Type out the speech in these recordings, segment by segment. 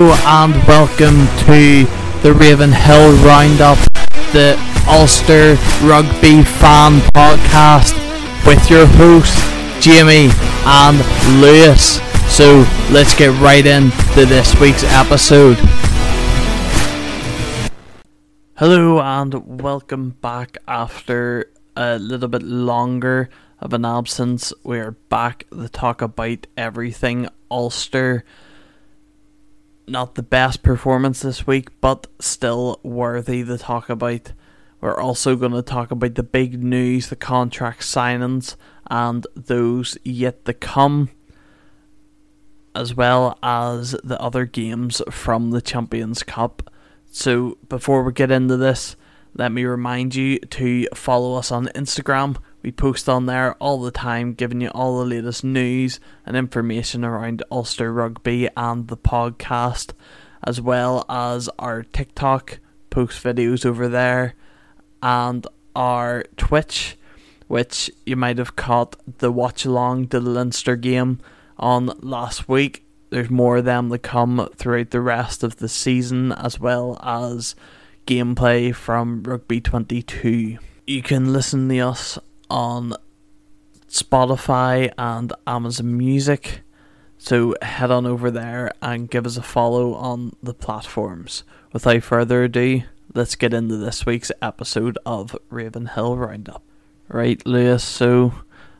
and welcome to the Ravenhill Roundup, the Ulster Rugby Fan Podcast with your hosts Jamie and Lewis. So let's get right into this week's episode. Hello and welcome back after a little bit longer of an absence. We're back to talk about everything Ulster not the best performance this week, but still worthy to talk about. We're also going to talk about the big news, the contract signings, and those yet to come, as well as the other games from the Champions Cup. So, before we get into this, let me remind you to follow us on Instagram we post on there all the time, giving you all the latest news and information around Ulster Rugby and the podcast, as well as our TikTok post videos over there and our Twitch, which you might have caught the watch along to the Leinster game on last week. There's more of them to come throughout the rest of the season, as well as gameplay from Rugby 22. You can listen to us on Spotify and Amazon Music. So head on over there and give us a follow on the platforms. Without further ado, let's get into this week's episode of Raven Ravenhill Roundup. Right, Lewis, so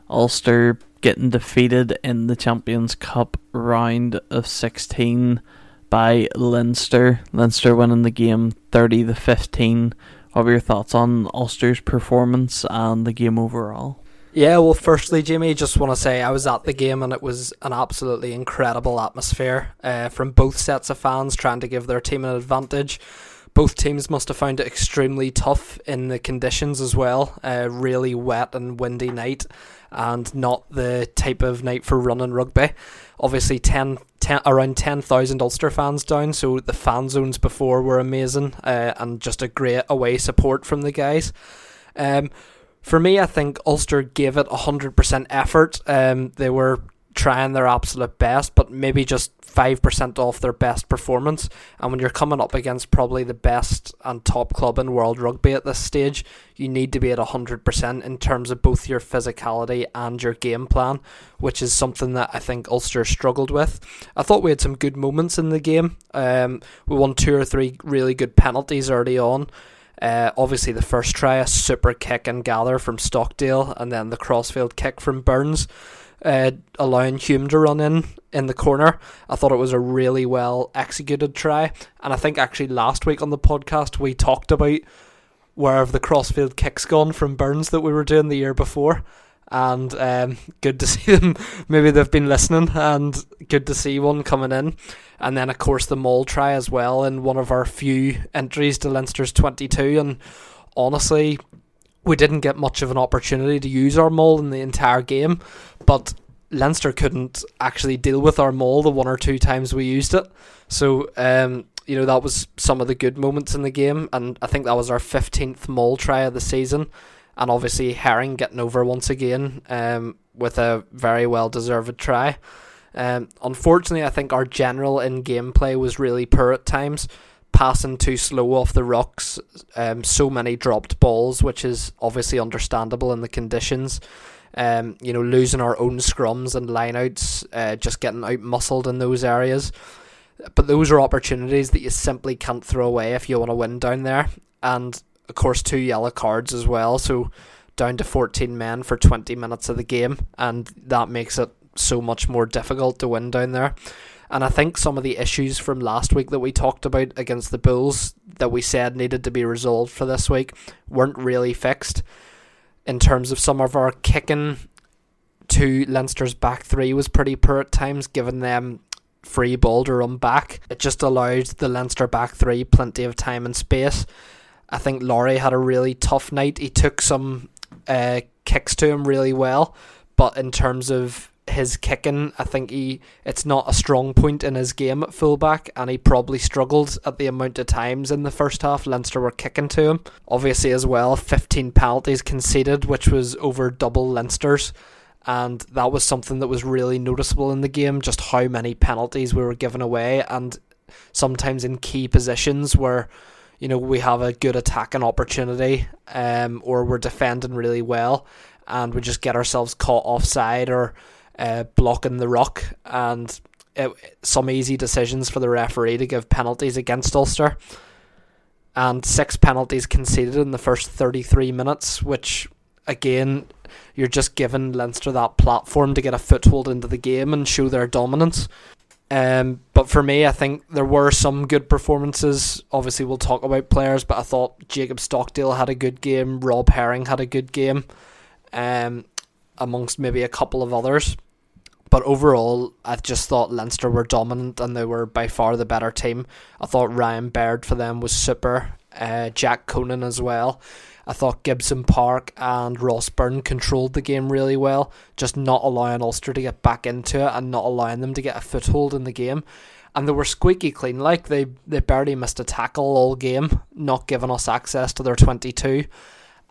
Ulster getting defeated in the Champions Cup round of 16 by Leinster. Leinster winning the game 30 to 15 what were your thoughts on Ulster's performance and the game overall? Yeah, well, firstly, Jimmy, just want to say I was at the game and it was an absolutely incredible atmosphere uh, from both sets of fans trying to give their team an advantage. Both teams must have found it extremely tough in the conditions as well. A uh, really wet and windy night, and not the type of night for running rugby. Obviously, 10, 10 around 10,000 Ulster fans down, so the fan zones before were amazing uh, and just a great away support from the guys. Um, for me, I think Ulster gave it 100% effort. Um, they were trying their absolute best, but maybe just 5% off their best performance. And when you're coming up against probably the best and top club in world rugby at this stage, you need to be at 100% in terms of both your physicality and your game plan, which is something that I think Ulster struggled with. I thought we had some good moments in the game. Um, we won two or three really good penalties early on. Uh, obviously, the first try, a super kick and gather from Stockdale, and then the crossfield kick from Burns uh, allowing Hume to run in in the corner. I thought it was a really well executed try, and I think actually last week on the podcast we talked about where have the crossfield kicks gone from Burns that we were doing the year before. And um, good to see them. Maybe they've been listening, and good to see one coming in. And then, of course, the Maul try as well in one of our few entries to Leinster's 22. And honestly, we didn't get much of an opportunity to use our maul in the entire game, but Leinster couldn't actually deal with our maul the one or two times we used it. So, um, you know, that was some of the good moments in the game, and I think that was our 15th maul try of the season. And obviously, Herring getting over once again um, with a very well deserved try. Um, unfortunately, I think our general in gameplay was really poor at times passing too slow off the rucks, um, so many dropped balls, which is obviously understandable in the conditions. Um, you know, losing our own scrums and lineouts, uh, just getting out muscled in those areas. But those are opportunities that you simply can't throw away if you want to win down there. And of course, two yellow cards as well. So down to 14 men for 20 minutes of the game, and that makes it so much more difficult to win down there. And I think some of the issues from last week that we talked about against the Bulls that we said needed to be resolved for this week weren't really fixed. In terms of some of our kicking to Leinster's back three was pretty poor at times, giving them free ball to run back. It just allowed the Leinster back three plenty of time and space. I think Lowry had a really tough night. He took some uh, kicks to him really well, but in terms of his kicking, I think he it's not a strong point in his game at fullback, and he probably struggled at the amount of times in the first half Leinster were kicking to him. Obviously, as well, 15 penalties conceded, which was over double Leinster's, and that was something that was really noticeable in the game. Just how many penalties we were giving away, and sometimes in key positions where you know we have a good attacking opportunity um, or we're defending really well and we just get ourselves caught offside or uh, blocking the ruck and it, some easy decisions for the referee to give penalties against Ulster and six penalties conceded in the first 33 minutes which again you're just giving Leinster that platform to get a foothold into the game and show their dominance. Um, but for me, I think there were some good performances. Obviously, we'll talk about players, but I thought Jacob Stockdale had a good game, Rob Herring had a good game, um, amongst maybe a couple of others. But overall, I just thought Leinster were dominant and they were by far the better team. I thought Ryan Baird for them was super, uh, Jack Conan as well. I thought Gibson Park and Ross Byrne controlled the game really well, just not allowing Ulster to get back into it and not allowing them to get a foothold in the game. And they were squeaky clean, like they, they barely missed a tackle all game, not giving us access to their 22.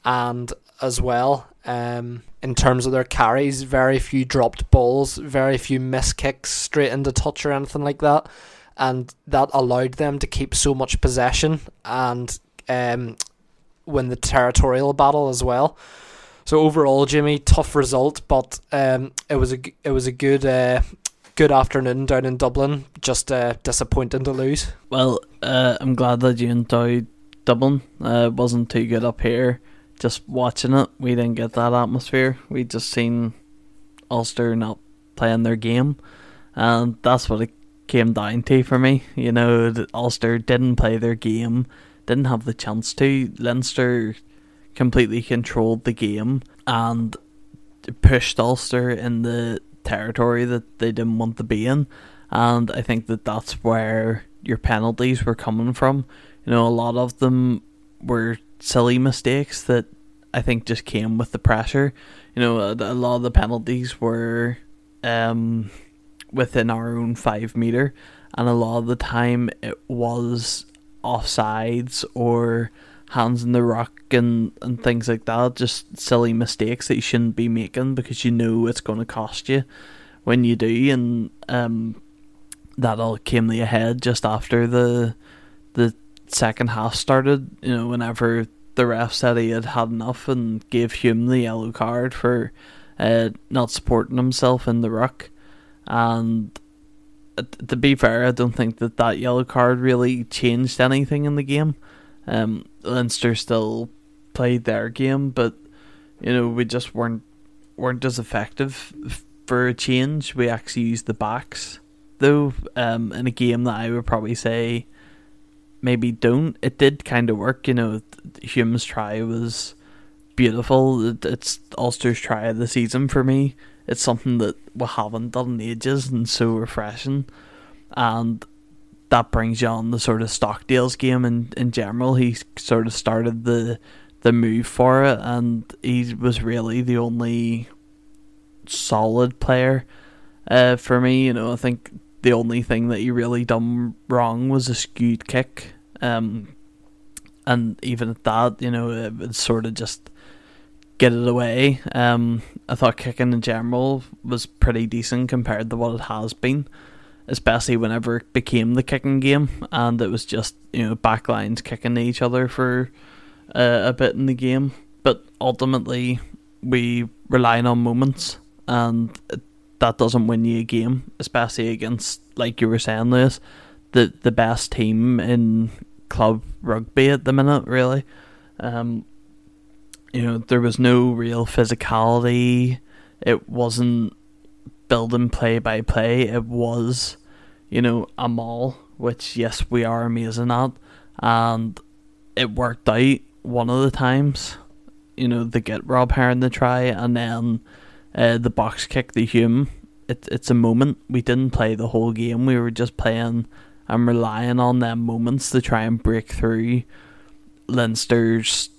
And as well, um, in terms of their carries, very few dropped balls, very few missed kicks straight into touch or anything like that. And that allowed them to keep so much possession and um, win the territorial battle as well. So overall, Jimmy, tough result, but um, it was a it was a good uh, good afternoon down in Dublin. Just uh, disappointing to lose. Well, uh, I'm glad that you enjoyed Dublin. Uh, it wasn't too good up here. Just watching it, we didn't get that atmosphere. We just seen Ulster not playing their game, and that's what it came down to for me. You know, Ulster didn't play their game didn't have the chance to. Leinster completely controlled the game and pushed Ulster in the territory that they didn't want to be in. And I think that that's where your penalties were coming from. You know, a lot of them were silly mistakes that I think just came with the pressure. You know, a, a lot of the penalties were um, within our own five meter, and a lot of the time it was offsides or hands in the ruck and, and things like that. Just silly mistakes that you shouldn't be making because you know it's going to cost you when you do. And um, that all came to a head just after the the second half started. You know, whenever the ref said he had had enough and gave Hume the yellow card for uh, not supporting himself in the ruck. And to be fair, I don't think that that yellow card really changed anything in the game. Um, Leinster still played their game, but you know we just weren't weren't as effective for a change. We actually used the backs though um, in a game that I would probably say maybe don't. It did kind of work. You know, Hume's try was beautiful. It's Ulster's try of the season for me it's something that we haven't done in ages and so refreshing. And that brings you on the sort of Stockdale's game in, in general. He sort of started the the move for it and he was really the only solid player uh, for me. You know, I think the only thing that he really done wrong was a skewed kick. Um, and even at that, you know, it sort of just get it away. Um, I thought kicking in general was pretty decent compared to what it has been, especially whenever it became the kicking game and it was just you know backlines kicking each other for uh, a bit in the game. But ultimately, we relying on moments, and that doesn't win you a game, especially against like you were saying, Lewis, the the best team in club rugby at the minute, really. Um, you know, there was no real physicality. It wasn't building play by play. It was, you know, a maul, which yes, we are amazing at, and it worked out one of the times. You know, they get Rob Herring to try, and then uh, the box kick the Hume. It, it's a moment. We didn't play the whole game. We were just playing and relying on them moments to try and break through Leinster's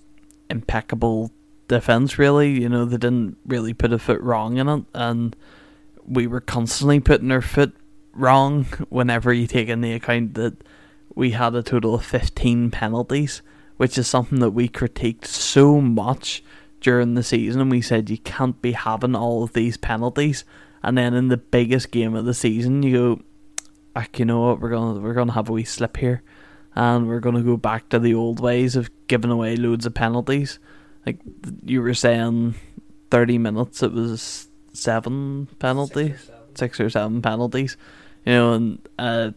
impeccable defense. Really, you know, they didn't really put a foot wrong in it, and we were constantly putting our foot wrong. Whenever you take into account that we had a total of fifteen penalties, which is something that we critiqued so much during the season, and we said you can't be having all of these penalties, and then in the biggest game of the season, you go. ah, you know what, we're gonna we're gonna have a wee slip here, and we're gonna go back to the old ways of giving away loads of penalties. Like you were saying, thirty minutes it was seven penalties, six or seven, six or seven penalties, you know, and uh,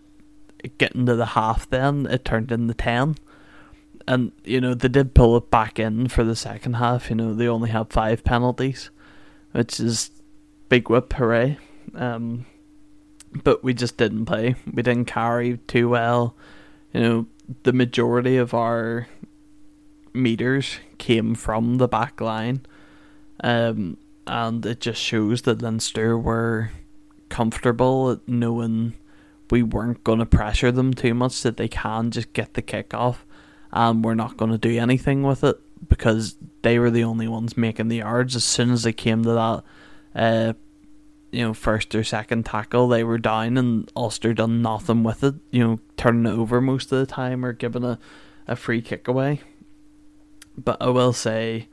getting to the half, then it turned into ten. And you know they did pull it back in for the second half. You know they only had five penalties, which is big whip, hooray! Um, but we just didn't play. We didn't carry too well. You know, the majority of our meters came from the back line. Um, and it just shows that Leinster were comfortable at knowing we weren't going to pressure them too much, that they can just get the kick off, and we're not going to do anything with it because they were the only ones making the yards. As soon as they came to that uh, you know, first or second tackle, they were down and Ulster done nothing with it, you know, turning it over most of the time or giving a, a free kick away. But I will say,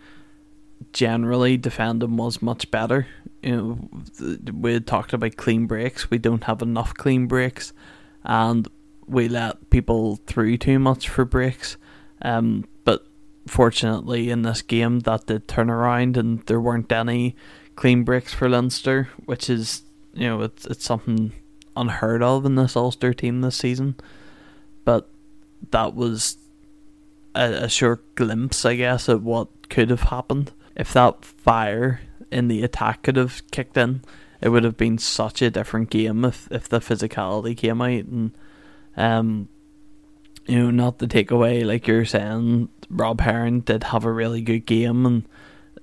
generally, defending was much better. You know, we talked about clean breaks. We don't have enough clean breaks, and we let people through too much for breaks. Um, but fortunately, in this game, that did turn around, and there weren't any clean breaks for Leinster, which is you know it's it's something unheard of in this Ulster team this season. But that was a, a short glimpse, I guess, of what could have happened if that fire in the attack could have kicked in. It would have been such a different game if if the physicality came out and um you know not the takeaway like you're saying. Rob Herring did have a really good game and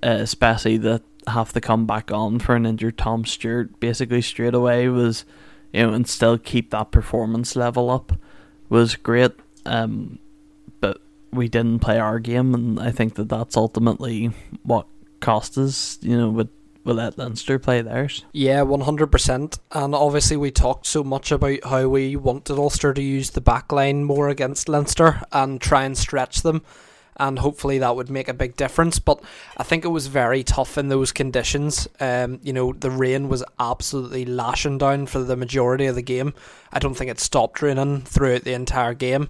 uh, especially that have to come back on for an injured Tom Stewart basically straight away was, you know, and still keep that performance level up was great. Um, but we didn't play our game, and I think that that's ultimately what cost us. You know, with we let Leinster play theirs. Yeah, one hundred percent. And obviously, we talked so much about how we wanted Ulster to use the back line more against Leinster and try and stretch them and hopefully that would make a big difference. But I think it was very tough in those conditions. Um, you know, the rain was absolutely lashing down for the majority of the game. I don't think it stopped raining throughout the entire game.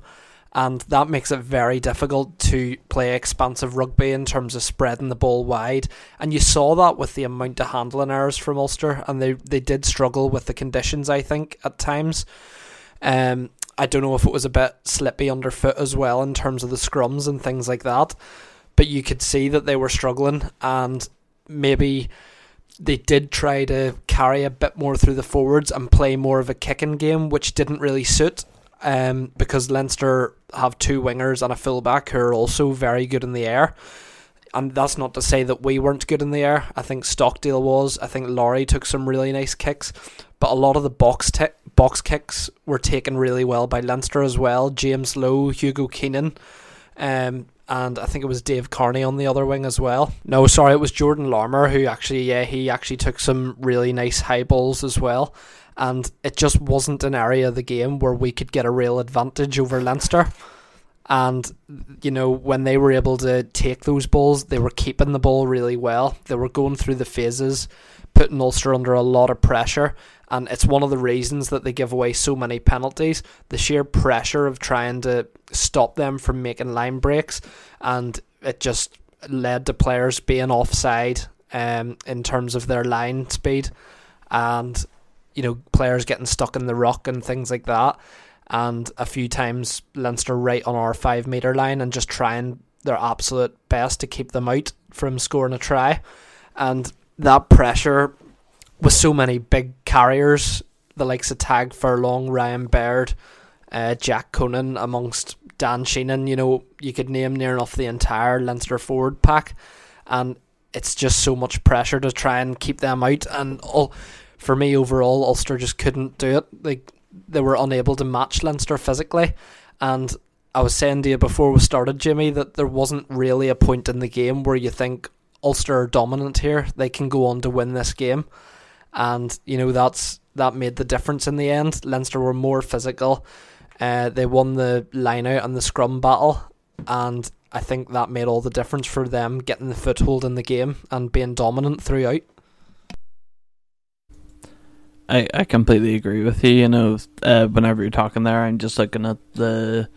And that makes it very difficult to play expansive rugby in terms of spreading the ball wide. And you saw that with the amount of handling errors from Ulster, and they, they did struggle with the conditions, I think, at times. Um, I don't know if it was a bit slippy underfoot as well in terms of the scrums and things like that. But you could see that they were struggling and maybe they did try to carry a bit more through the forwards and play more of a kicking game, which didn't really suit. Um, because Leinster have two wingers and a fullback who are also very good in the air. And that's not to say that we weren't good in the air. I think Stockdale was. I think Lowry took some really nice kicks but a lot of the box box kicks were taken really well by Leinster as well. James Lowe, Hugo Keenan, um, and I think it was Dave Kearney on the other wing as well. No, sorry, it was Jordan Larmour who actually, yeah, he actually took some really nice high balls as well. And it just wasn't an area of the game where we could get a real advantage over Leinster. And, you know, when they were able to take those balls, they were keeping the ball really well. They were going through the phases, putting Ulster under a lot of pressure and it's one of the reasons that they give away so many penalties. The sheer pressure of trying to stop them from making line breaks, and it just led to players being offside um, in terms of their line speed, and you know players getting stuck in the ruck and things like that. And a few times Leinster right on our five meter line and just trying their absolute best to keep them out from scoring a try, and that pressure with so many big carriers, the likes of Tadhg Furlong, Ryan Baird, uh, Jack Conan, amongst Dan Sheehan, you know, you could name near enough the entire Leinster forward pack, and it's just so much pressure to try and keep them out. And all, for me, overall, Ulster just couldn't do it. Like they were unable to match Leinster physically, and I was saying to you before we started, Jimmy, that there wasn't really a point in the game where you think Ulster are dominant here. They can go on to win this game and you know that's that made the difference in the end. Leinster were more physical. Uh, they won the line out and the scrum battle, and I think that made all the difference for them getting the foothold in the game and being dominant throughout. I, I completely agree with you. You know, uh, whenever you're talking there, I'm just looking at the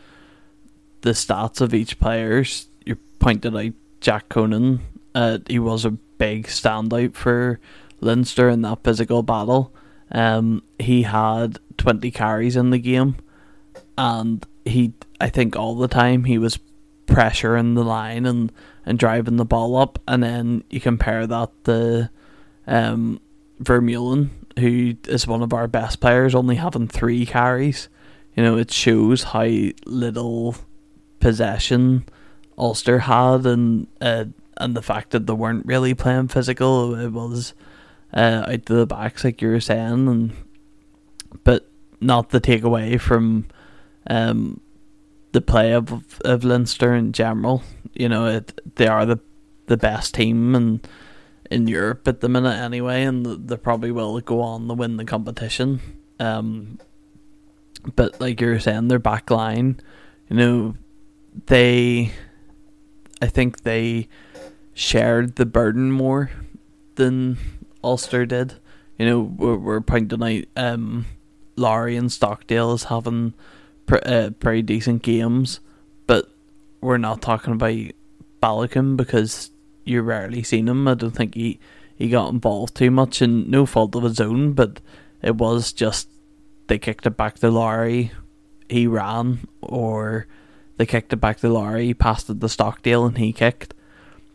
the stats of each players. You pointed out Jack Conan. Uh, he was a big standout for Leinster in that physical battle. Um, he had 20 carries in the game, and he, I think, all the time he was pressuring the line and, and driving the ball up. And then you compare that to um, Vermeulen, who is one of our best players, only having three carries. You know, it shows how little possession Ulster had, and uh, and the fact that they weren't really playing physical. It was uh, out to the backs, like you were saying, and but not the takeaway from um, the play of of Leinster in general. You know, it, they are the the best team and in Europe at the minute anyway, and they probably will go on to win the competition. Um, but like you're saying, their back line, you know, they, I think they shared the burden more than Ulster did. You know, we're, we're pointing out um, Lowry and Stockdale as having uh, pretty decent games, but we're not talking about Baloucoune because you rarely seen him. I don't think he, he got involved too much, and no fault of his own, but it was just they kicked it back to Lowry, he ran, or they kicked it back to Lowry, passed it to Stockdale, and he kicked,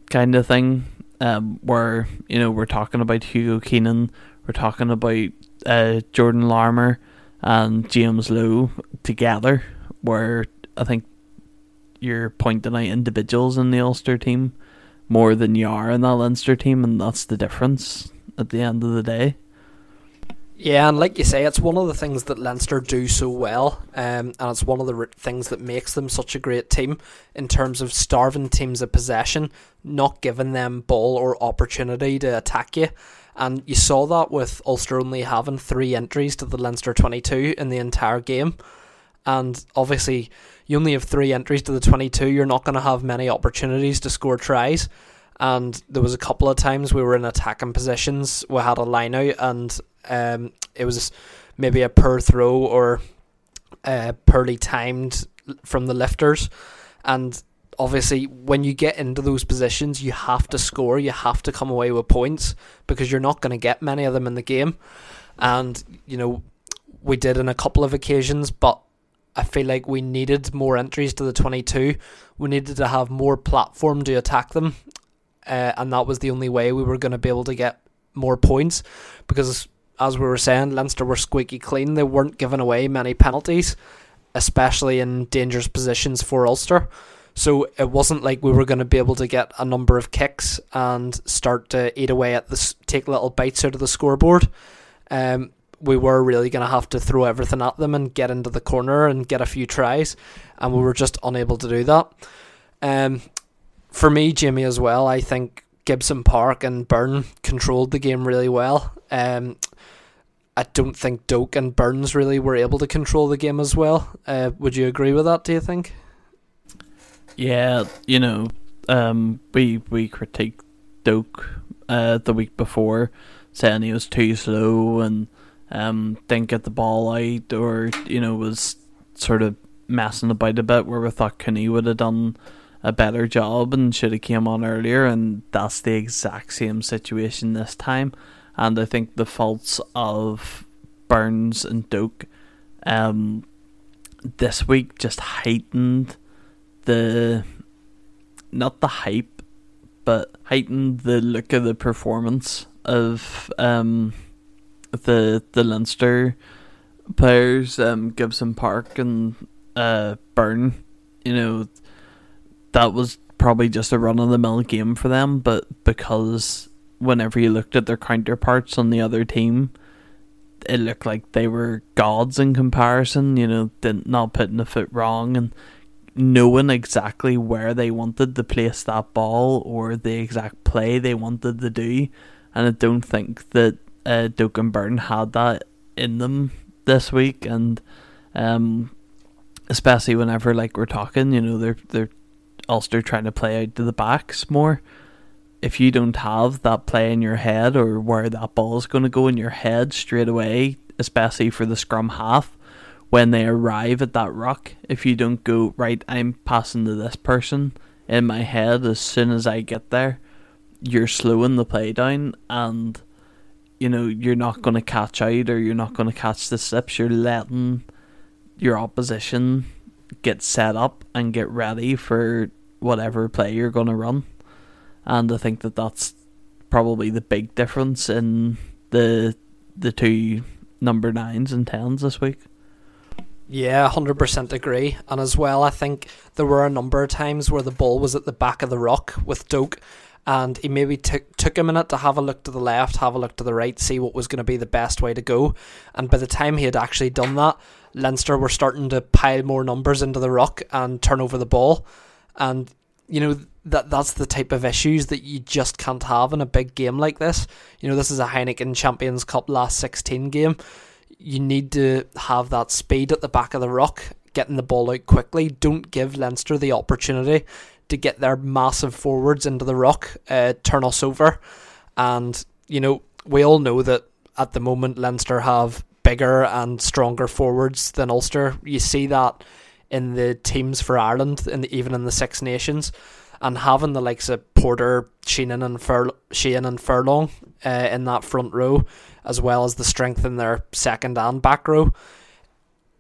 kind of thing. Um, where you know we're talking about Hugo Keenan, we're talking about uh, Jordan Larmour and James Lowe together, where I think you're pointing out individuals in the Ulster team more than you are in that Leinster team, and that's the difference at the end of the day. Yeah, and like you say, it's one of the things that Leinster do so well, um, and it's one of the things that makes them such a great team in terms of starving teams of possession, not giving them ball or opportunity to attack you. And you saw that with Ulster only having three entries to the Leinster 22 in the entire game. And obviously, you only have three entries to the 22, you're not going to have many opportunities to score tries. And there was a couple of times we were in attacking positions, we had a line out, and um, it was maybe a per throw or uh, poorly timed from the lifters. And obviously, when you get into those positions, you have to score, you have to come away with points because you're not going to get many of them in the game. And, you know, we did in a couple of occasions, but I feel like we needed more entries to the 22. We needed to have more platform to attack them. Uh, and that was the only way we were going to be able to get more points because, as we were saying, Leinster were squeaky clean. They weren't giving away many penalties, especially in dangerous positions for Ulster. So it wasn't like we were going to be able to get a number of kicks and start to eat away at this, take little bites out of the scoreboard. Um, we were really going to have to throw everything at them and get into the corner and get a few tries, and we were just unable to do that. Um, for me, Jimmy, as well, I think Gibson Park and Byrne controlled the game really well. Um, I don't think Doak and Burns really were able to control the game as well. Uh, would you agree with that? Do you think? Yeah, you know, um, we we critiqued Doak uh, the week before, saying he was too slow and um, didn't get the ball out, or you know was sort of messing about a bit. Where we thought Kenny would have done a better job and should have came on earlier, and that's the exact same situation this time. And I think the faults of Burns and Doak um, this week just heightened the not the hype, but heightened the look of the performance of um, the the Leinster players, um, Gibson Park and uh, Byrne. You know, that was probably just a run of the mill game for them, but because whenever you looked at their counterparts on the other team, it looked like they were gods in comparison. You know, did not putting a foot wrong and knowing exactly where they wanted to place that ball or the exact play they wanted to do. And I don't think that uh, Doak and Burton had that in them this week, and um, especially whenever like we're talking, you know, they're they're Ulster trying to play out to the backs more. if you don't have that play in your head or where that ball is going to go in your head straight away, especially for the scrum half, when they arrive at that ruck, if you don't go, right, I'm passing to this person in my head as soon as I get there, you're slowing the play down and you know, you're not going to catch out or you're not going to catch the slips. You're letting your opposition get set up and get ready for whatever play you're going to run. And I think that that's probably the big difference in the the two number nines and tens this week. Yeah, 100% agree. And as well, I think there were a number of times where the ball was at the back of the ruck with Doak, and he maybe took took a minute to have a look to the left, have a look to the right, see what was going to be the best way to go. And by the time he had actually done that, Leinster were starting to pile more numbers into the ruck and turn over the ball. And you know that that's the type of issues that you just can't have in a big game like this. You know, this is a Heineken Champions Cup last 16 game you need to have that speed at the back of the ruck, getting the ball out quickly. Don't give Leinster the opportunity to get their massive forwards into the ruck, uh, turn us over. And, you know, we all know that at the moment Leinster have bigger and stronger forwards than Ulster. You see that in the teams for Ireland, and even in the Six Nations. And having the likes of Porter, Sheehan, and Fur- Sheehan and Furlong uh, in that front row as well as the strength in their second and back row.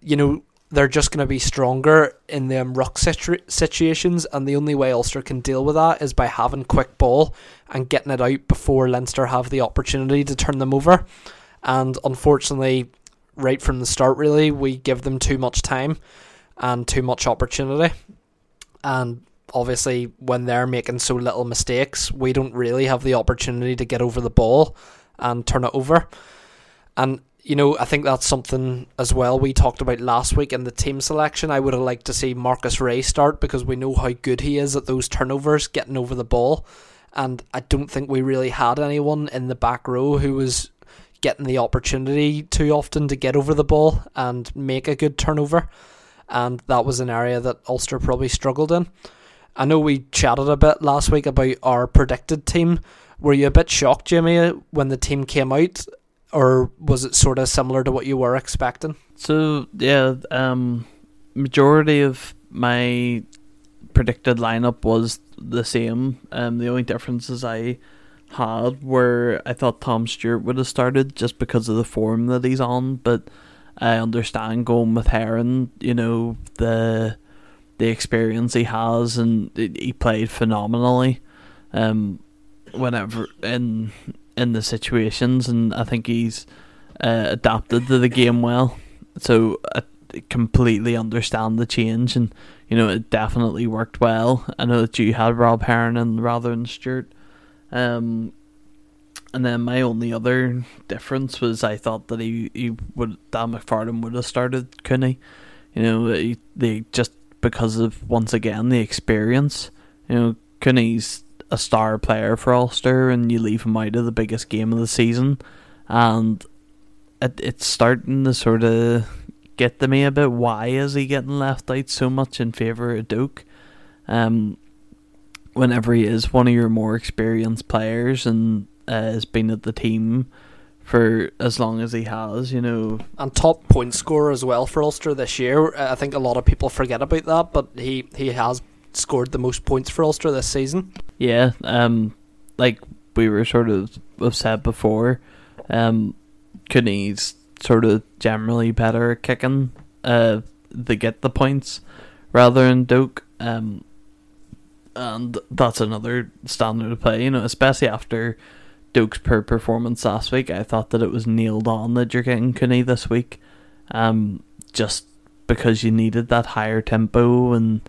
You know, they're just going to be stronger in them ruck situ- situations, and the only way Ulster can deal with that is by having quick ball and getting it out before Leinster have the opportunity to turn them over. And unfortunately, right from the start, really, we give them too much time and too much opportunity. And obviously, when they're making so little mistakes, we don't really have the opportunity to get over the ball and turn it over. And you know, I think that's something as well we talked about last week in the team selection. I would have liked to see Marcus Rea start because we know how good he is at those turnovers, getting over the ball. And I don't think we really had anyone in the back row who was getting the opportunity too often to get over the ball and make a good turnover. And that was an area that Ulster probably struggled in. I know we chatted a bit last week about our predicted team were you a bit shocked, Jimmy, when the team came out, or was it sort of similar to what you were expecting? So yeah, um, majority of my predicted lineup was the same. Um, the only differences I had were I thought Tom Stewart would have started just because of the form that he's on, but I understand going with Herring. You know the the experience he has, and he played phenomenally. Um, whenever in in the situations, and I think he's uh, adapted to the game well. So I completely understand the change, and you know it definitely worked well. I know that you had Rob Herring and rather than Stewart. Um, and then my only other difference was I thought that he, he would Dan McFarland would have started Cooney. You know, he, they just because of once again the experience. You know, Cooney's a star player for Ulster and you leave him out of the biggest game of the season, and it, it's starting to sort of get to me a bit. Why is he getting left out so much in favour of Doak? Um, whenever he is one of your more experienced players and uh, has been at the team for as long as he has, you know. And top point scorer as well for Ulster this year. I think a lot of people forget about that, but he, he has scored the most points for Ulster this season. Yeah, um, like we were sort of upset before, um, Cooney's sort of generally better at kicking, uh, to get the points rather than Doak, um, and that's another standard of play, you know, especially after Doak's per performance last week. I thought that it was nailed on that you're getting Cooney this week, um, just because you needed that higher tempo and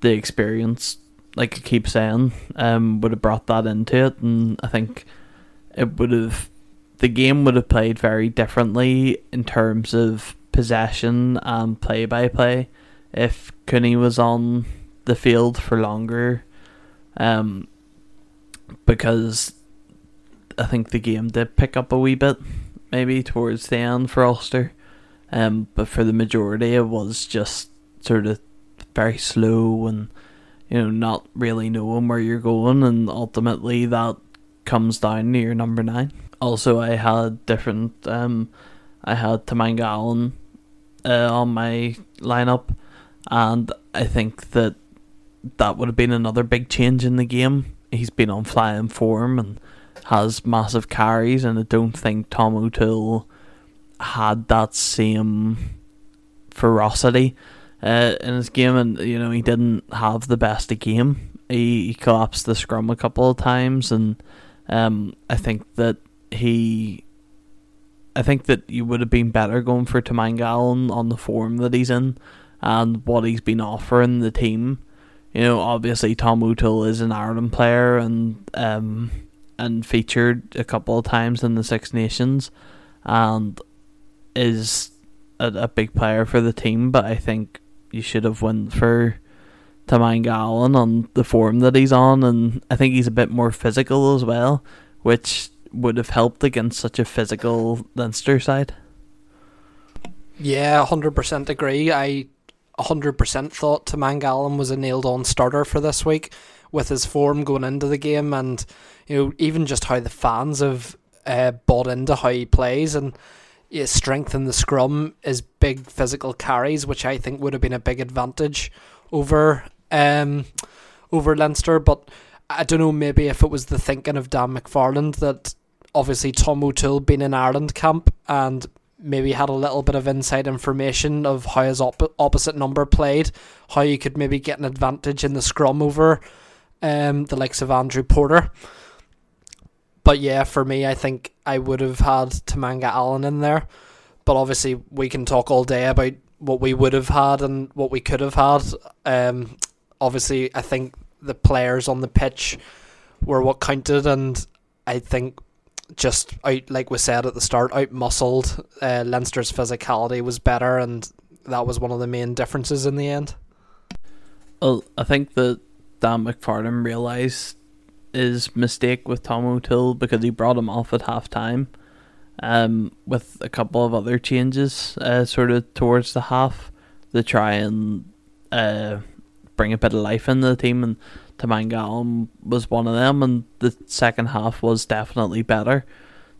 the experience, like I keep saying, um, would have brought that into it, and I think it would have the game would have played very differently in terms of possession and play by play if Cooney was on the field for longer. Um, because I think the game did pick up a wee bit, maybe towards the end for Ulster. Um, but for the majority, it was just sort of very slow and you know, not really knowing where you're going, and ultimately that comes down to your number nine. Also, I had different. Um, I had Toomaga-Allen uh, on my lineup, and I think that that would have been another big change in the game. He's been on flying form and has massive carries, and I don't think Tom O'Toole had that same ferocity uh, in his game, and you know he didn't have the best of game. He, he collapsed the scrum a couple of times, and um, I think that he, I think that you would have been better going for Toomaga-Allen on the form that he's in, and what he's been offering the team. You know, obviously Tom O'Toole is an Ireland player, and um, and featured a couple of times in the Six Nations, and is a, a big player for the team. But I think you should have went for Toomaga-Allen on the form that he's on, and I think he's a bit more physical as well, which would have helped against such a physical Leinster side. Yeah, hundred percent agree. I hundred percent thought Toomaga-Allen was a nailed on starter for this week with his form going into the game, and you know even just how the fans have uh, bought into how he plays and his strength in the scrum, is big physical carries, which I think would have been a big advantage over um, over Leinster. But I don't know, maybe if it was the thinking of Dan McFarland that obviously Tom O'Toole been in Ireland camp and maybe had a little bit of inside information of how his op- opposite number played, how you could maybe get an advantage in the scrum over um, the likes of Andrew Porter. But yeah, for me, I think I would have had Toomaga-Allen in there. But obviously, we can talk all day about what we would have had and what we could have had. Um, obviously, I think the players on the pitch were what counted, and I think just out like we said at the start, out muscled. Uh, Leinster's physicality was better, and that was one of the main differences in the end. Well, I think that Dan McFarland realised his mistake with Tom O'Toole because he brought him off at half time um, with a couple of other changes uh, sort of towards the half to try and uh, bring a bit of life into the team. And Toomaga-Allen was one of them, and the second half was definitely better.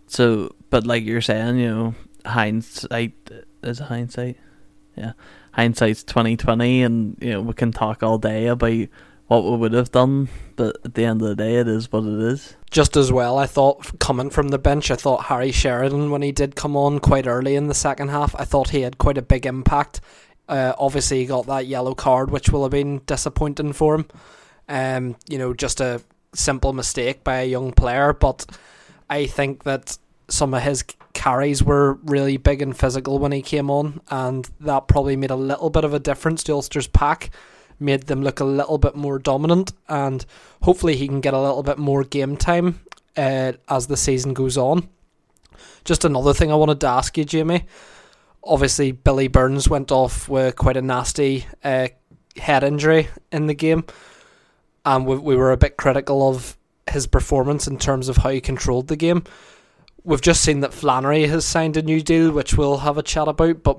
So, but like you're saying, you know, hindsight is hindsight. Yeah, hindsight's twenty twenty, and you know we can talk all day about what we would have done, but at the end of the day, it is what it is. Just as well, I thought coming from the bench, I thought Harry Sheridan, when he did come on quite early in the second half, I thought he had quite a big impact. Uh, obviously, he got that yellow card, which will have been disappointing for him. Um, you know, just a simple mistake by a young player, but I think that some of his carries were really big and physical when he came on, and that probably made a little bit of a difference to Ulster's pack made them look a little bit more dominant, and hopefully he can get a little bit more game time uh, as the season goes on. Just another thing I wanted to ask you, Jamie. Obviously, Billy Burns went off with quite a nasty uh, head injury in the game, and we, we were a bit critical of his performance in terms of how he controlled the game. We've just seen that Flannery has signed a new deal, which we'll have a chat about. But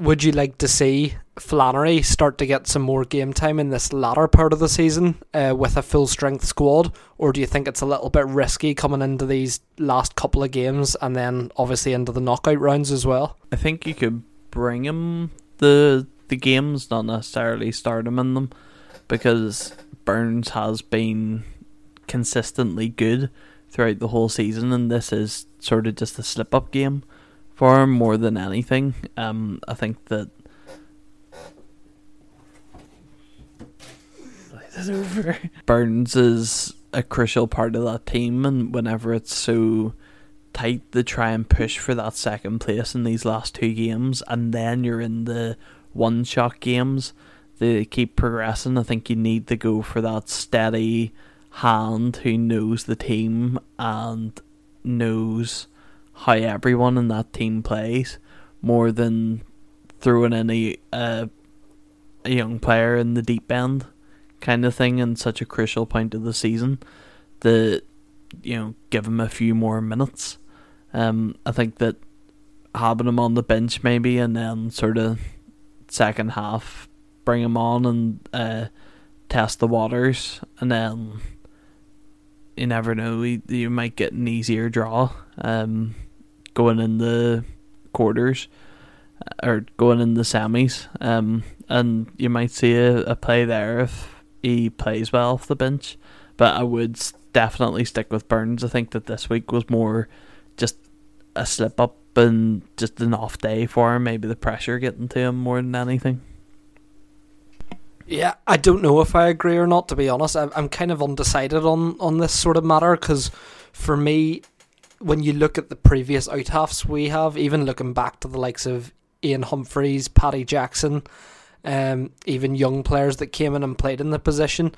would you like to see Flannery start to get some more game time in this latter part of the season uh, with a full strength squad, or do you think it's a little bit risky coming into these last couple of games and then obviously into the knockout rounds as well? I think you could bring him the the games, not necessarily start him in them, because Burns has been consistently good throughout the whole season, and this is sort of just a slip up game him more than anything. Um, I think that. Burns is a crucial part of that team, and whenever it's so tight, to try and push for that second place in these last two games, and then you're in the one shot games. They keep progressing. I think you need to go for that steady hand who knows the team and knows how everyone in that team plays more than throwing any uh, a young player in the deep end kind of thing in such a crucial point of the season that you know give him a few more minutes. Um, I think that having him on the bench maybe and then sort of second half bring him on and uh, test the waters, and then you never know. You, you might get an easier draw um, going in the quarters uh, or going in the semis, um, and you might see a, a play there if he plays well off the bench. But I would definitely stick with Burns. I think that this week was more just a slip up and just an off day for him. Maybe the pressure getting to him more than anything. Yeah, I don't know if I agree or not. To be honest, I'm kind of undecided on on this sort of matter because for me, when you look at the previous out halves we have, even looking back to the likes of Ian Humphreys, Paddy Jackson, um, even young players that came in and played in the position,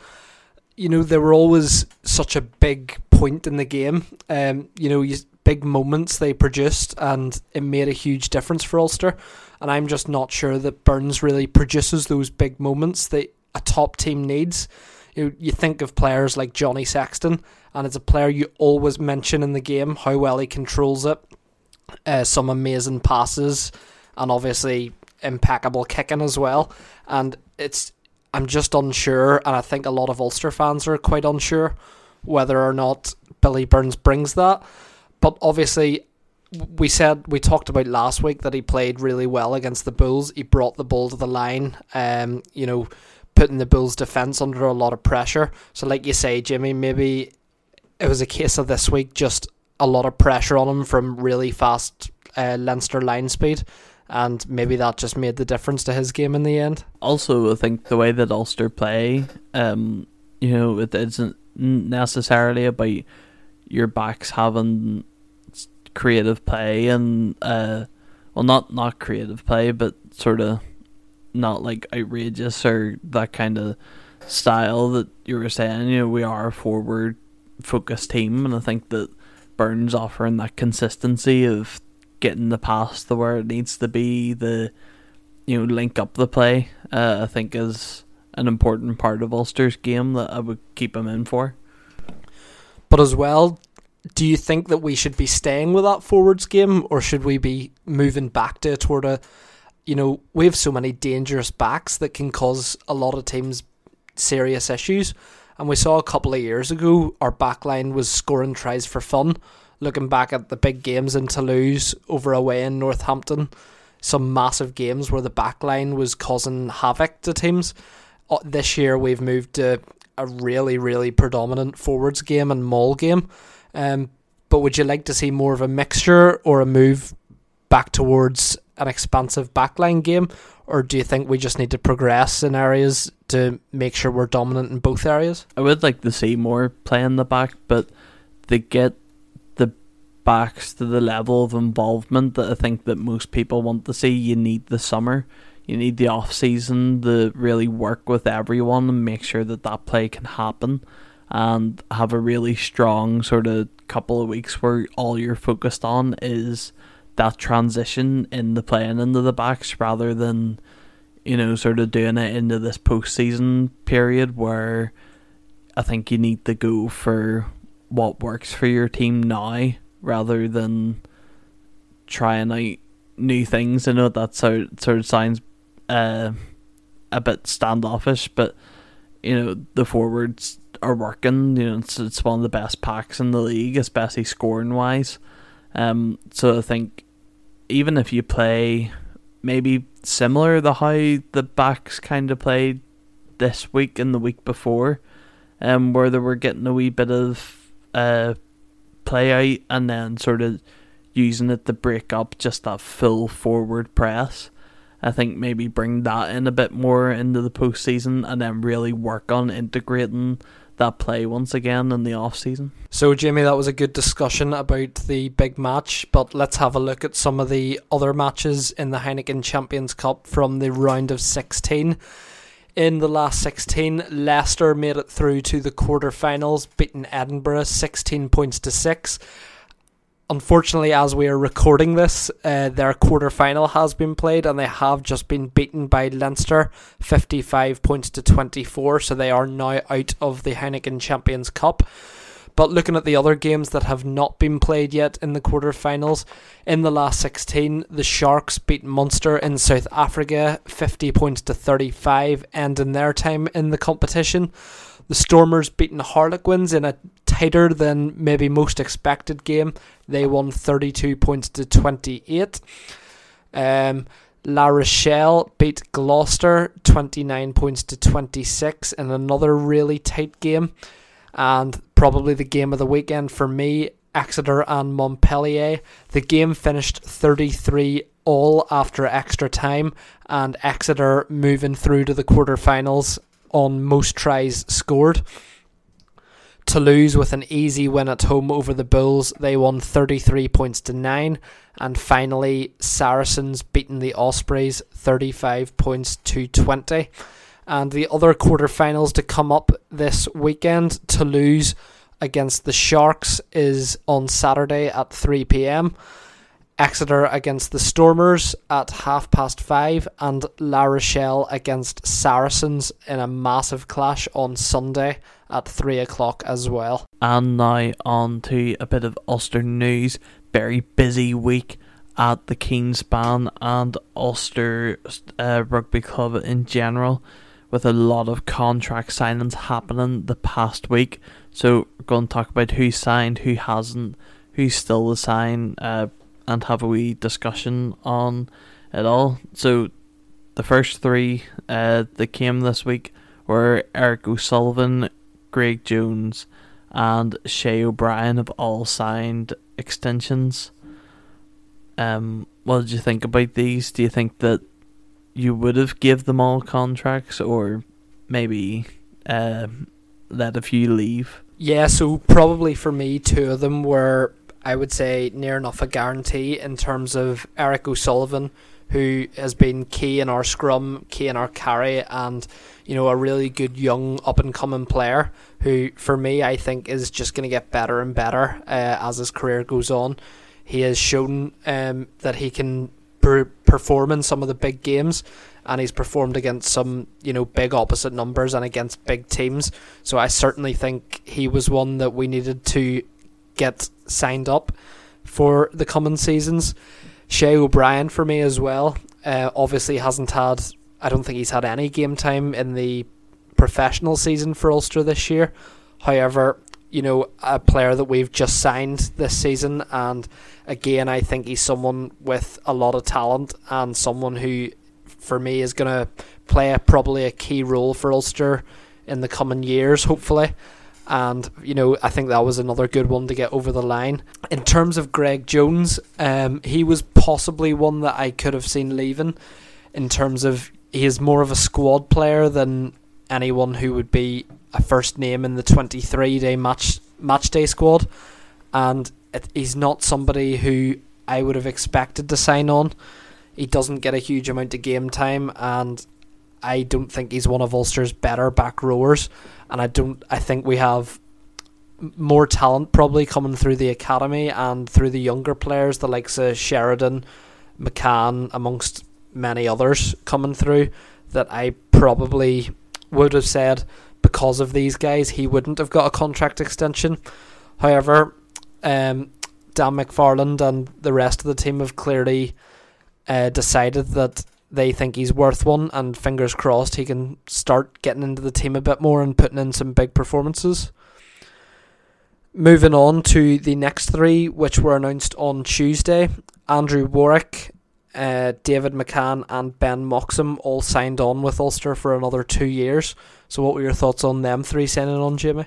you know, they were always such a big point in the game. Um, you know, you, big moments they produced, and it made a huge difference for Ulster and I'm just not sure that Burns really produces those big moments that a top team needs. You, you think of players like Johnny Sexton, and it's a player you always mention in the game how well he controls it, uh, some amazing passes, and obviously impeccable kicking as well. And it's I'm just unsure, and I think a lot of Ulster fans are quite unsure whether or not Billy Burns brings that. But obviously, we said we talked about last week that he played really well against the Bulls. He brought the ball to the line, um, you know, putting the Bulls' defense under a lot of pressure. So, like you say, Jimmy, maybe it was a case of this week just a lot of pressure on him from really fast uh, Leinster line speed, and maybe that just made the difference to his game in the end. Also, I think the way that Ulster play, um, you know, it isn't necessarily about your backs having creative play and uh, well, not not creative play, but sort of not like outrageous or that kind of style that you were saying. You know, we are a forward focused team, and I think that Burns offering that consistency of getting the pass to where it needs to be, the you know link up the play. Uh, I think is an important part of Ulster's game that I would keep him in for. But as well, do you think that we should be staying with that forwards game or should we be moving back to toward a you know we have so many dangerous backs that can cause a lot of teams serious issues. And we saw a couple of years ago our backline was scoring tries for fun. Looking back at the big games in Toulouse over away in Northampton some massive games where the backline was causing havoc to teams. Uh, this year we've moved to a really really predominant forwards game and maul game. Um, but would you like to see more of a mixture or a move back towards an expansive backline game, or do you think we just need to progress in areas to make sure we're dominant in both areas? I would like to see more play in the back, but to get the backs to the level of involvement that I think that most people want to see, you need the summer. You need the off season to really work with everyone and make sure that that play can happen and have a really strong sort of couple of weeks where all you're focused on is that transition in the playing into the backs rather than you know sort of doing it into this postseason period where I think you need to go for what works for your team now rather than trying out new things. I know that sort sort of sounds uh, a bit standoffish, but you know the forwards are working. You know, it's, it's one of the best packs in the league, especially scoring wise. Um, so I think even if you play maybe similar to how the backs kind of played this week and the week before, um, where they were getting a wee bit of uh, play out and then sort of using it to break up just that full forward press. I think maybe bring that in a bit more into the postseason and then really work on integrating that play once again in the off season. So, Jamie, that was a good discussion about the big match, but let's have a look at some of the other matches in the Heineken Champions Cup from the round of 16. In the last 16, Leicester made it through to the quarter-finals, beating Edinburgh 16 points to 6 unfortunately, as we are recording this, uh, their quarter final has been played and they have just been beaten by Leinster 55 points to 24, so they are now out of the Heineken Champions Cup. But looking at the other games that have not been played yet in the quarterfinals, in the last 16, the Sharks beat Munster in South Africa 50 points to 35, ending their time in the competition. The Stormers beaten Harlequins in a tighter than maybe most expected game. They won 32 points to 28. Um, La Rochelle beat Gloucester 29 points to 26 in another really tight game. And probably the game of the weekend for me, Exeter and Montpellier. The game finished 33 all after extra time, and Exeter moving through to the quarterfinals on most tries scored. Toulouse with an easy win at home over the Bulls. They won 33 points to 9. And finally, Saracens beating the Ospreys 35 points to 20. And the other quarterfinals to come up this weekend, Toulouse against the Sharks is on Saturday at 3 pm. Exeter against the Stormers at half past five, and La Rochelle against Saracens in a massive clash on Sunday at three o'clock as well. And now on to a bit of Ulster news. Very busy week at the Kingspan and Ulster uh, Rugby Club in general, with a lot of contract signings happening the past week. So we're going to talk about who signed, who hasn't, who's still to sign. Uh, and have a wee discussion on it all. So, the first three uh, that came this week were Eric O'Sullivan, Greg Jones, and Shay O'Brien have all signed extensions. Um, what did you think about these? Do you think that you would have give them all contracts, or maybe uh, let a few leave? Yeah, so probably for me, two of them were I would say near enough a guarantee in terms of Eric O'Sullivan, who has been key in our scrum, key in our carry, and you know a really good young up and coming player who, for me, I think is just going to get better and better uh, as his career goes on. He has shown um, that he can per- perform in some of the big games, and he's performed against some you know big opposite numbers and against big teams. So I certainly think he was one that we needed to get signed up for the coming seasons. Shay O'Brien for me as well. Uh, obviously hasn't had. I don't think he's had any game time in the professional season for Ulster this year. However, you know, a player that we've just signed this season, and again, I think he's someone with a lot of talent and someone who, for me, is going to play a, probably a key role for Ulster in the coming years, hopefully and you know I think that was another good one to get over the line. In terms of Greg Jones, um, he was possibly one that I could have seen leaving. In terms of he is more of a squad player than anyone who would be a first name in the 23 day match match day squad, and it, he's not somebody who I would have expected to sign on. He doesn't get a huge amount of game time, and I don't think he's one of Ulster's better back rowers and I don't. I think we have more talent probably coming through the academy and through the younger players, the likes of Sheridan, McCann, amongst many others coming through. That I probably would have said because of these guys he wouldn't have got a contract extension. However, um, Dan McFarland and the rest of the team have clearly uh, decided that they think he's worth one, and fingers crossed he can start getting into the team a bit more and putting in some big performances. Moving on to the next three, which were announced on Tuesday Andrew Warwick, uh, David McCann, and Ben Moxham all signed on with Ulster for another two years. So, what were your thoughts on them three signing on, Jamie?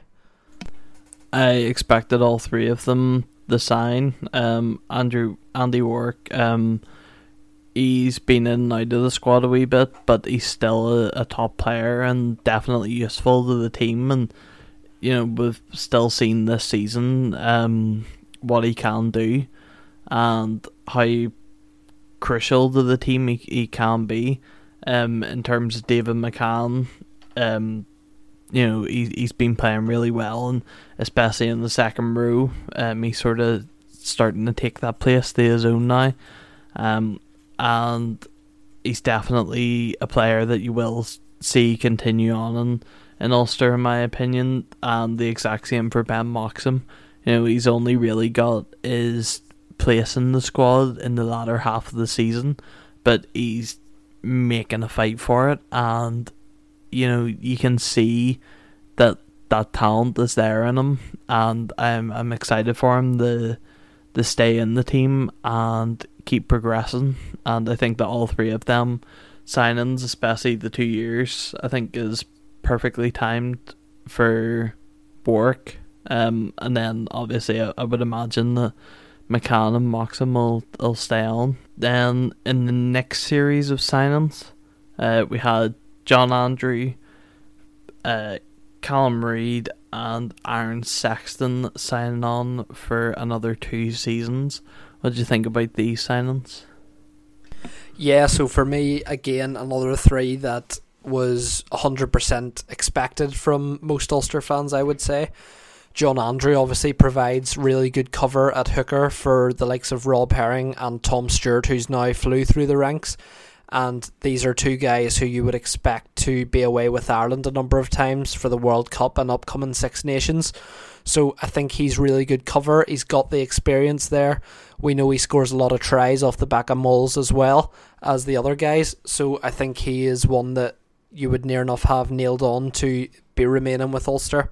I expected all three of them to sign. Um, Andrew, Andy Warwick, um, he's been in and out of the squad a wee bit, but he's still a, a, top player and definitely useful to the team. And you know, we've still seen this season um, what he can do and how crucial to the team he, he can be. Um, in terms of David McCann, um, you know, he, he's been playing really well, and especially in the second row, um, he's sort of starting to take that place to his own now. Um, and he's definitely a player that you will see continue on and in Ulster, in my opinion, and the exact same for Ben Moxham. You know, he's only really got his place in the squad in the latter half of the season, but he's making a fight for it, and you know you can see that that talent is there in him, and I'm I'm excited for him to to stay in the team and keep progressing. And I think that all three of them signings, especially the two years, I think is perfectly timed for work. Um, and then obviously I, I would imagine that McCann and Moxham will, will stay on. Then in the next series of signings, uh, we had John Andrew, uh, Callum Reid, and Aaron Sexton signing on for another two seasons. What do you think about these signings? Yeah, so for me, again, another three that was 100% expected from most Ulster fans, I would say. John Andrew obviously provides really good cover at hooker for the likes of Rob Herring and Tom Stewart, who's now flew through the ranks. And these are two guys who you would expect to be away with Ireland a number of times for the World Cup and upcoming Six Nations. So I think he's really good cover. He's got the experience there. We know he scores a lot of tries off the back of mauls as well as the other guys. So I think he is one that you would near enough have nailed on to be remaining with Ulster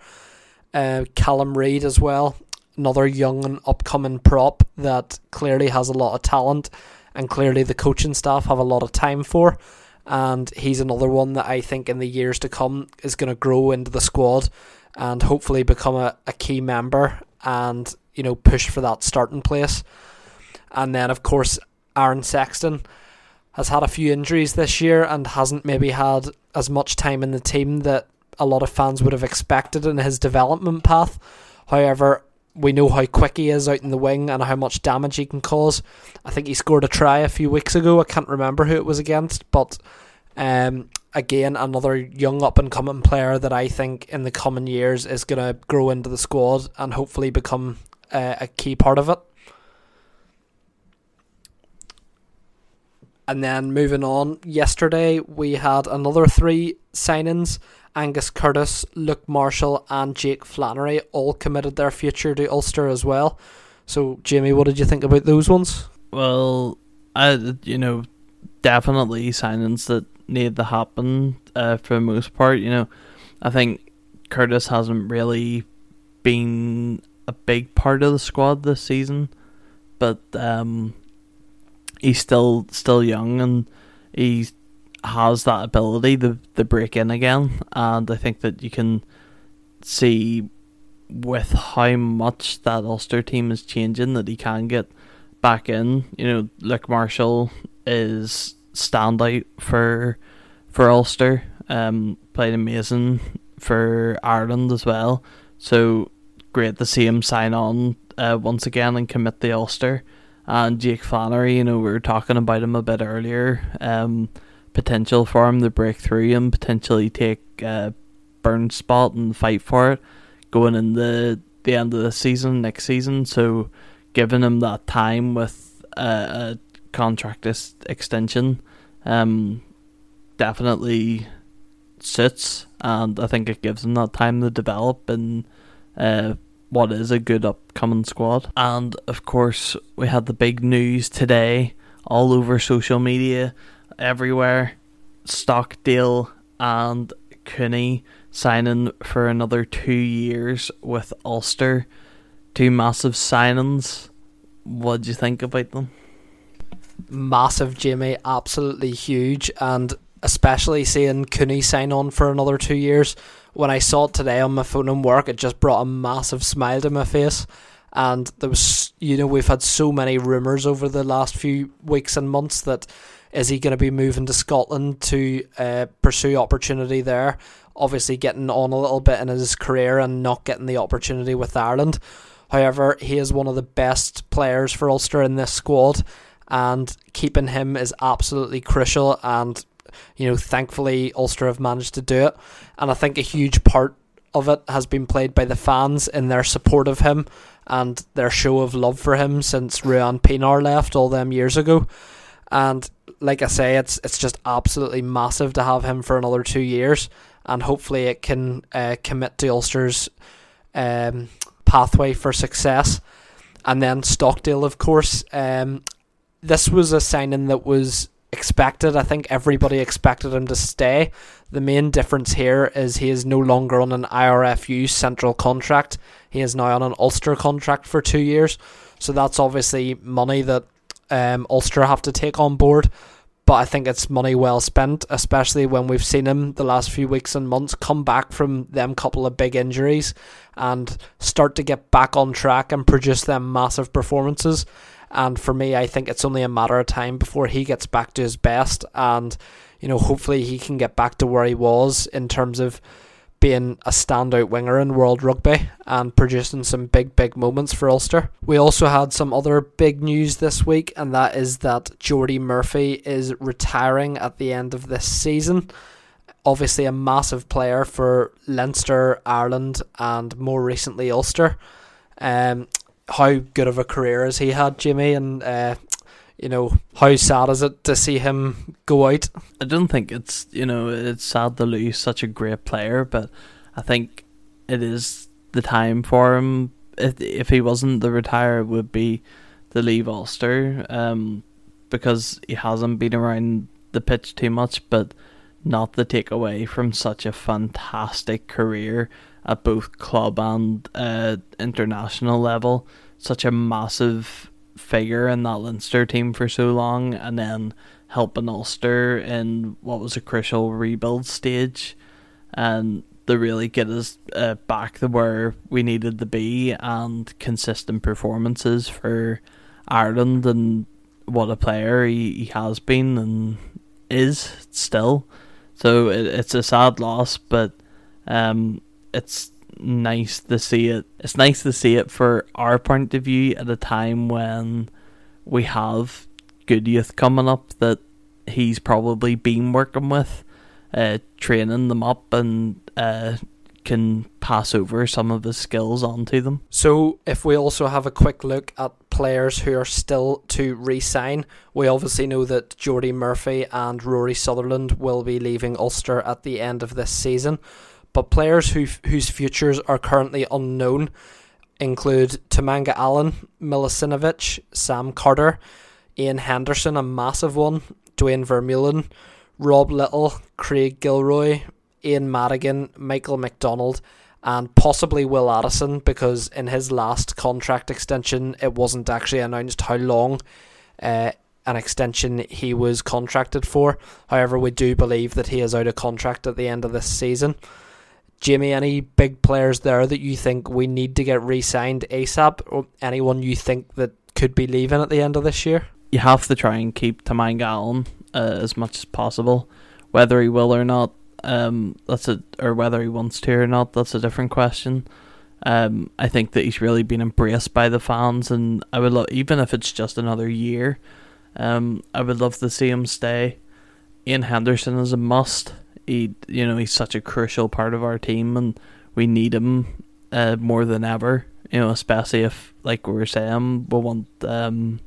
uh, Callum Reid as well, another young and upcoming prop that clearly has a lot of talent and clearly the coaching staff have a lot of time for. And he's another one that I think in the years to come is going to grow into the squad and hopefully become a, a key member and, you know, push for that starting place. And then, of course, Aaron Sexton has had a few injuries this year and hasn't maybe had as much time in the team that a lot of fans would have expected in his development path. However, we know how quick he is out in the wing and how much damage he can cause. I think he scored a try a few weeks ago. I can't remember who it was against, but um, again, another young up and coming player that I think in the coming years is going to grow into the squad and hopefully become uh, a key part of it. And then moving on, yesterday we had another three signings. Angus Curtis, Luke Marshall, and Jake Flannery all committed their future to Ulster as well. So, Jamie, what did you think about those ones? Well, I you know definitely signings that need to happen uh, for the most part. You know, I think Curtis hasn't really been a big part of the squad this season, but um, he's still still young and he's has that ability to, to break in again, and I think that you can see with how much that Ulster team is changing that he can get back in. You know, Luke Marshall is standout for for Ulster. Um, played amazing for Ireland as well. So great to see him sign on uh, once again and commit the Ulster. And Jake Flannery, you know, we were talking about him a bit earlier. Um, potential for him to break through and potentially take a Burns spot and fight for it going in the the end of the season next season. So giving him that time with a, contract extension um, definitely suits, and I think it gives him that time to develop in uh, what is a good upcoming squad. And of course, we had the big news today all over social media everywhere. Stockdale and Cooney signing for another two years with Ulster. Two massive signings. What do you think about them? Massive, Jimmy. Absolutely huge. And especially seeing Cooney sign on for another two years. When I saw it today on my phone and work, it just brought a massive smile to my face. And there was, you know, we've had so many rumours over the last few weeks and months that is he going to be moving to Scotland to uh, pursue opportunity there? Obviously, getting on a little bit in his career and not getting the opportunity with Ireland. However, he is one of the best players for Ulster in this squad, and keeping him is absolutely crucial. And you know, thankfully, Ulster have managed to do it. And I think a huge part of it has been played by the fans in their support of him and their show of love for him since Ruan Pienaar left all them years ago. And like I say, it's it's just absolutely massive to have him for another two years. and hopefully it can uh, commit to Ulster's um, pathway for success. And then Stockdale, of course. Um, this was a signing that was expected. I think everybody expected him to stay. The main difference here is he is no longer on an IRFU central contract. He is now on an Ulster contract for two years. So that's obviously money that um, Ulster have to take on board. But I think it's money well spent, especially when we've seen him the last few weeks and months come back from them couple of big injuries and start to get back on track and produce them massive performances. And for me, I think it's only a matter of time before he gets back to his best. And, you know, hopefully he can get back to where he was in terms of being a standout winger in world rugby and producing some big, big moments for Ulster. We also had some other big news this week, and that is that Jordi Murphy is retiring at the end of this season. Obviously, a massive player for Leinster, Ireland, and more recently Ulster. Um, how good of a career has he had, Jimmy? And uh, you know, how sad is it to see him go out? I don't think it's you know it's sad to lose such a great player, but I think it is the time for him. If if he wasn't, the retire would be to leave Ulster, um, because he hasn't been around the pitch too much, but not the take away from such a fantastic career at both club and uh, international level. Such a massive figure in that Leinster team for so long, and then helping Ulster in what was a crucial rebuild stage, and to really get us uh, back to where we needed to be, and consistent performances for Ireland, and what a player he, he has been and is still. So it, it's a sad loss, but um, it's nice to see it. It's nice to see it for our point of view at a time when we have good youth coming up that he's probably been working with, uh, training them up and uh, can pass over some of his skills onto them. So, if we also have a quick look at players who are still to re sign, we obviously know that Jordi Murphy and Rory Sutherland will be leaving Ulster at the end of this season. But players who, whose futures are currently unknown include Toomaga-Allen, Milosinovic, Sam Carter, Ian Henderson, a massive one, Duane Vermeulen, Rob Lyttle, Craig Gilroy, Ian Madigan, Michael McDonald, and possibly Will Addison because in his last contract extension, it wasn't actually announced how long uh, an extension he was contracted for. However, we do believe that he is out of contract at the end of this season. Jimmy, any big players there that you think we need to get re signed ASAP, or anyone you think that could be leaving at the end of this year? You have to try and keep Toomaga-Allen uh, as much as possible. Whether he will or not, um, that's a or whether he wants to or not, that's a different question. Um, I think that he's really been embraced by the fans, and I would love, even if it's just another year, um, I would love to see him stay. Ian Henderson is a must he you know he's such a crucial part of our team and we need him uh, more than ever. You know, especially if like we were saying, we want um,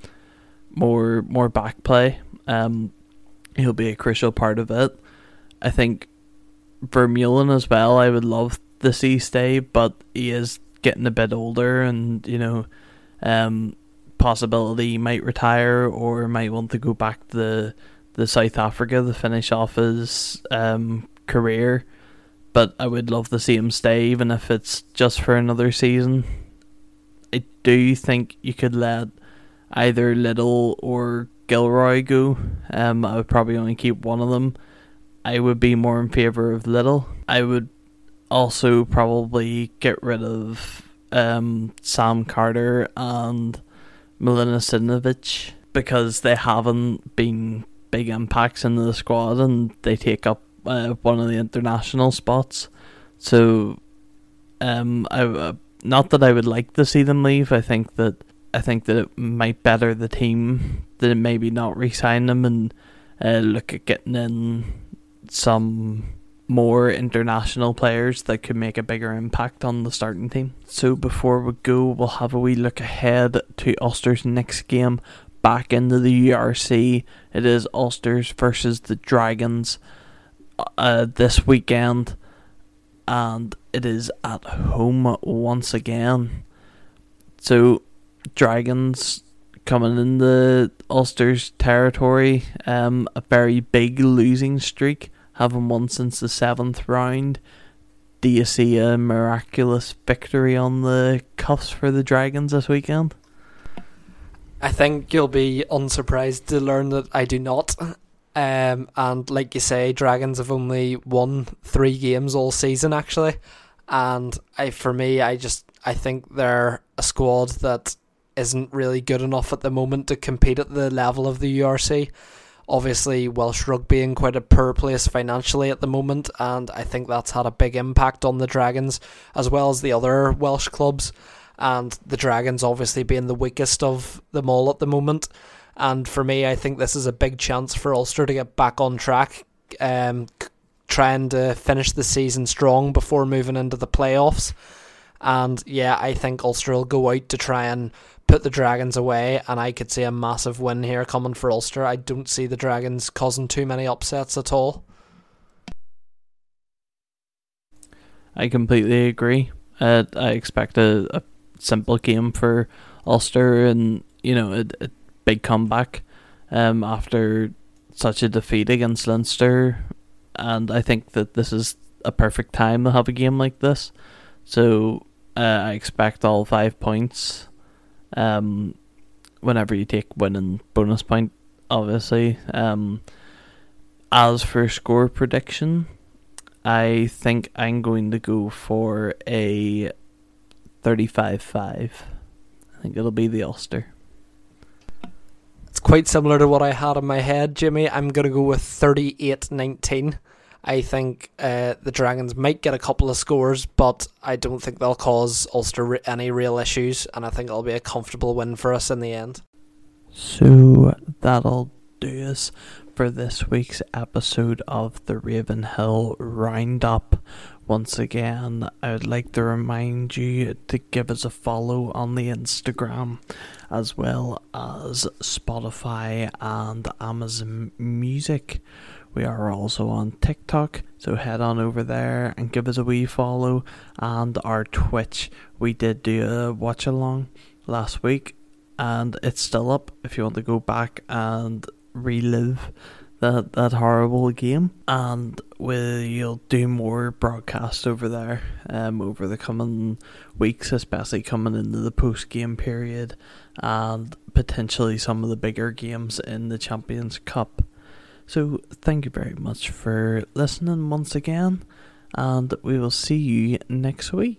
more more back play. Um, he'll be a crucial part of it. I think Vermeulen as well. I would love to see stay, but he is getting a bit older, and you know, um, possibility he might retire or might want to go back to the the South Africa to finish off his um, career. But I would love to see him stay, even if it's just for another season. I do think you could let either Lyttle or Gilroy go. Um, I would probably only keep one of them. I would be more in favour of Lyttle. I would also probably get rid of um, Sam Carter and Milena Sinovic because they haven't been big impacts into the squad and they take up uh, one of the international spots. So, um, I uh, not that I would like to see them leave. I think that I think that it might better the team that maybe not re-sign them and uh, look at getting in some more international players that could make a bigger impact on the starting team. So before we go, we'll have a wee look ahead to Ulster's next game back into the URC. It is Ulsters versus the Dragons uh, this weekend. and it is at home once again. So, Dragons coming in the Ulster's territory, um, a very big losing streak, having won since the seventh round. Do you see a miraculous victory on the cuffs for the Dragons this weekend? I think you'll be unsurprised to learn that I do not. Um, and like you say, Dragons have only won three games all season actually, and I for me, I just I think they're a squad that isn't really good enough at the moment to compete at the level of the URC. Obviously, Welsh rugby in quite a poor place financially at the moment, and I think that's had a big impact on the Dragons as well as the other Welsh clubs. And the Dragons obviously being the weakest of them all at the moment. And for me, I think this is a big chance for Ulster to get back on track, um, trying to finish the season strong before moving into the playoffs. And yeah, I think Ulster will go out to try and put the Dragons away, and I could see a massive win here coming for Ulster. I don't see the Dragons causing too many upsets at all. I completely agree. Uh, I expect a, a simple game for Ulster, and you know, a, a big comeback um, after such a defeat against Leinster, and I think that this is a perfect time to have a game like this. So uh, I expect all five points. Um, whenever you take winning bonus point, obviously. Um, as for score prediction, I think I'm going to go for a 35-5. I think it'll be the Ulster It's quite similar to what I had in my head, Jimmy. I'm going to go with 38 19. I think uh, the Dragons might get a couple of scores, but I don't think they'll cause Ulster any real issues, and I think it'll be a comfortable win for us in the end. So that'll do us for this week's episode of the Ravenhill Roundup. Once again, I would like to remind you to give us a follow on the Instagram as well as Spotify and Amazon Music. We are also on TikTok, so head on over there and give us a wee follow. And our Twitch, we did do a watch along last week, and it's still up if you want to go back and relive that that horrible game, and we'll do more broadcasts over there um, over the coming weeks, especially coming into the post game period, and potentially some of the bigger games in the Champions Cup. So thank you very much for listening once again, and we will see you next week.